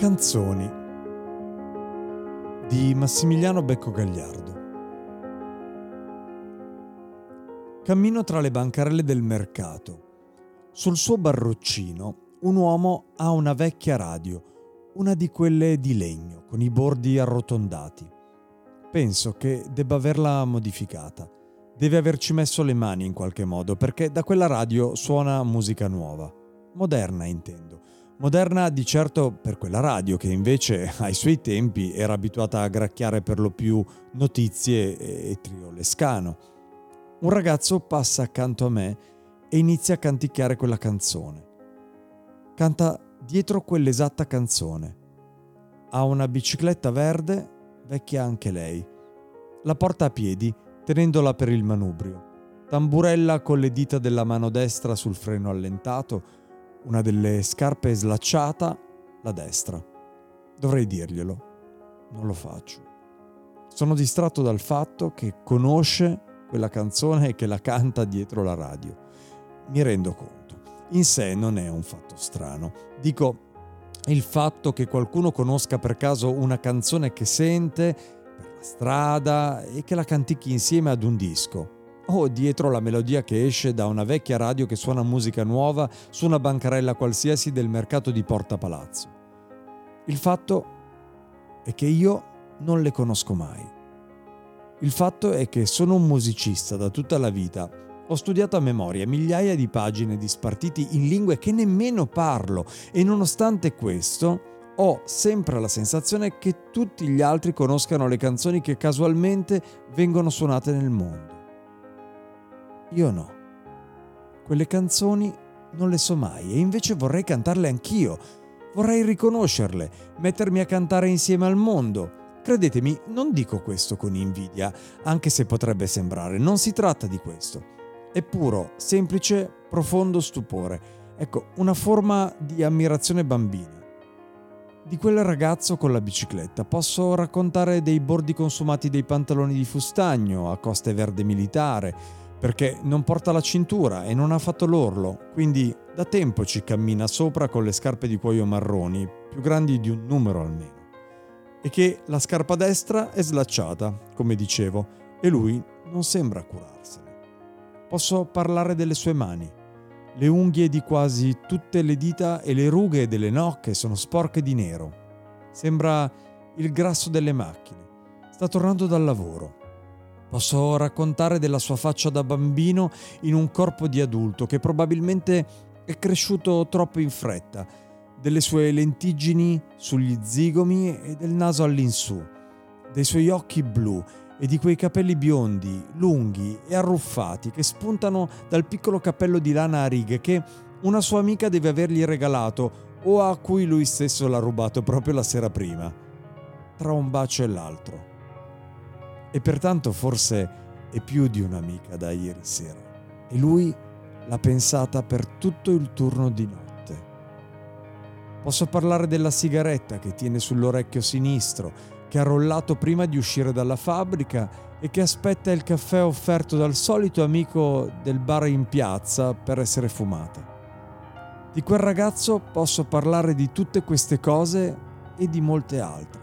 Canzoni di Massimiliano Becco Gagliardo. Cammino tra le bancarelle del mercato. Sul suo barroccino un uomo ha una vecchia radio, una di quelle di legno, con i bordi arrotondati. Penso che debba averla modificata. Deve averci messo le mani in qualche modo, perché da quella radio suona musica nuova. Moderna, intendo Moderna di certo per quella radio che invece ai suoi tempi era abituata a gracchiare per lo più notizie e trio lescano. Un ragazzo passa accanto a me e inizia a canticchiare quella canzone. Canta dietro quell'esatta canzone. Ha una bicicletta verde, vecchia anche lei. La porta a piedi, tenendola per il manubrio. Tamburella con le dita della mano destra sul freno allentato una delle scarpe slacciata, la destra. Dovrei dirglielo. Non lo faccio. Sono distratto dal fatto che conosce quella canzone e che la canta dietro la radio. Mi rendo conto. In sé non è un fatto strano. Dico, il fatto che qualcuno conosca per caso una canzone che sente per la strada e che la cantichi insieme ad un disco o dietro la melodia che esce da una vecchia radio che suona musica nuova su una bancarella qualsiasi del mercato di Porta Palazzo. Il fatto è che io non le conosco mai. Il fatto è che sono un musicista da tutta la vita. Ho studiato a memoria migliaia di pagine di spartiti in lingue che nemmeno parlo e nonostante questo ho sempre la sensazione che tutti gli altri conoscano le canzoni che casualmente vengono suonate nel mondo. Io no. Quelle canzoni non le so mai e invece vorrei cantarle anch'io. Vorrei riconoscerle, mettermi a cantare insieme al mondo. Credetemi, non dico questo con invidia, anche se potrebbe sembrare, non si tratta di questo. È puro, semplice, profondo stupore. Ecco, una forma di ammirazione bambina. Di quel ragazzo con la bicicletta posso raccontare dei bordi consumati dei pantaloni di fustagno a coste verde militare, perché non porta la cintura e non ha fatto l'orlo, quindi da tempo ci cammina sopra con le scarpe di cuoio marroni, più grandi di un numero almeno. E che la scarpa destra è slacciata, come dicevo, e lui non sembra curarsene. Posso parlare delle sue mani. Le unghie di quasi tutte le dita e le rughe delle nocche sono sporche di nero. Sembra il grasso delle macchine. Sta tornando dal lavoro Posso raccontare della sua faccia da bambino in un corpo di adulto che probabilmente è cresciuto troppo in fretta, delle sue lentiggini sugli zigomi e del naso all'insù, dei suoi occhi blu e di quei capelli biondi, lunghi e arruffati che spuntano dal piccolo cappello di lana a righe che una sua amica deve avergli regalato o a cui lui stesso l'ha rubato proprio la sera prima, tra un bacio e l'altro e pertanto forse è più di un'amica da ieri sera. E lui l'ha pensata per tutto il turno di notte. Posso parlare della sigaretta che tiene sull'orecchio sinistro, che ha rollato prima di uscire dalla fabbrica e che aspetta il caffè offerto dal solito amico del bar in piazza per essere fumata. Di quel ragazzo posso parlare di tutte queste cose e di molte altre.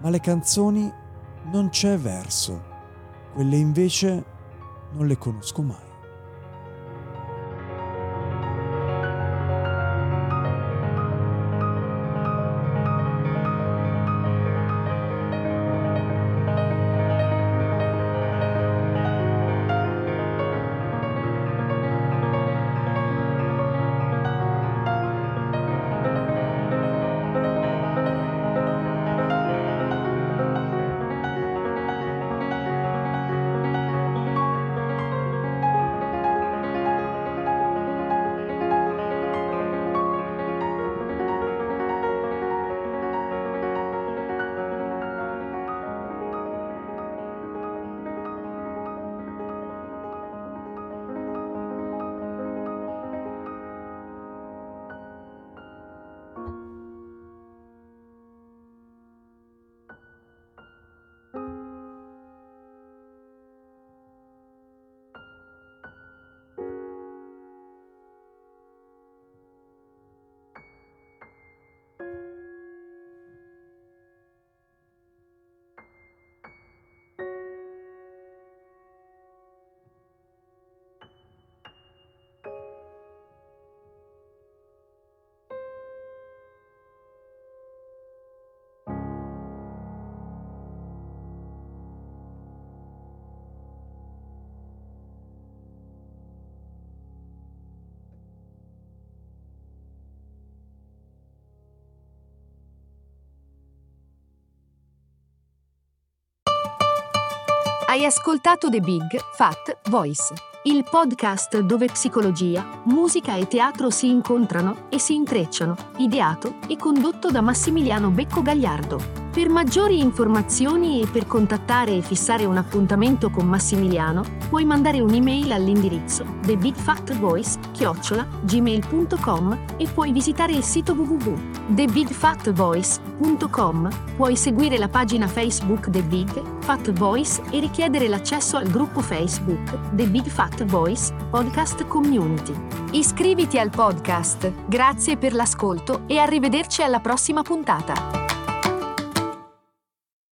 Ma le canzoni non c'è verso. Quelle invece non le conosco mai. Hai ascoltato The Big Fat Voice, il podcast dove psicologia, musica e teatro si incontrano e si intrecciano, ideato e condotto da Massimiliano Becco Gagliardo. Per maggiori informazioni e per contattare e fissare un appuntamento con Massimiliano, puoi mandare un'email all'indirizzo thebigfatvoice-gmail.com e puoi visitare il sito www.thebigfatvoice.com. Puoi seguire la pagina Facebook The Big Fat Voice e richiedere l'accesso al gruppo Facebook The Big Fat Voice Podcast Community. Iscriviti al podcast. Grazie per l'ascolto e arrivederci alla prossima puntata.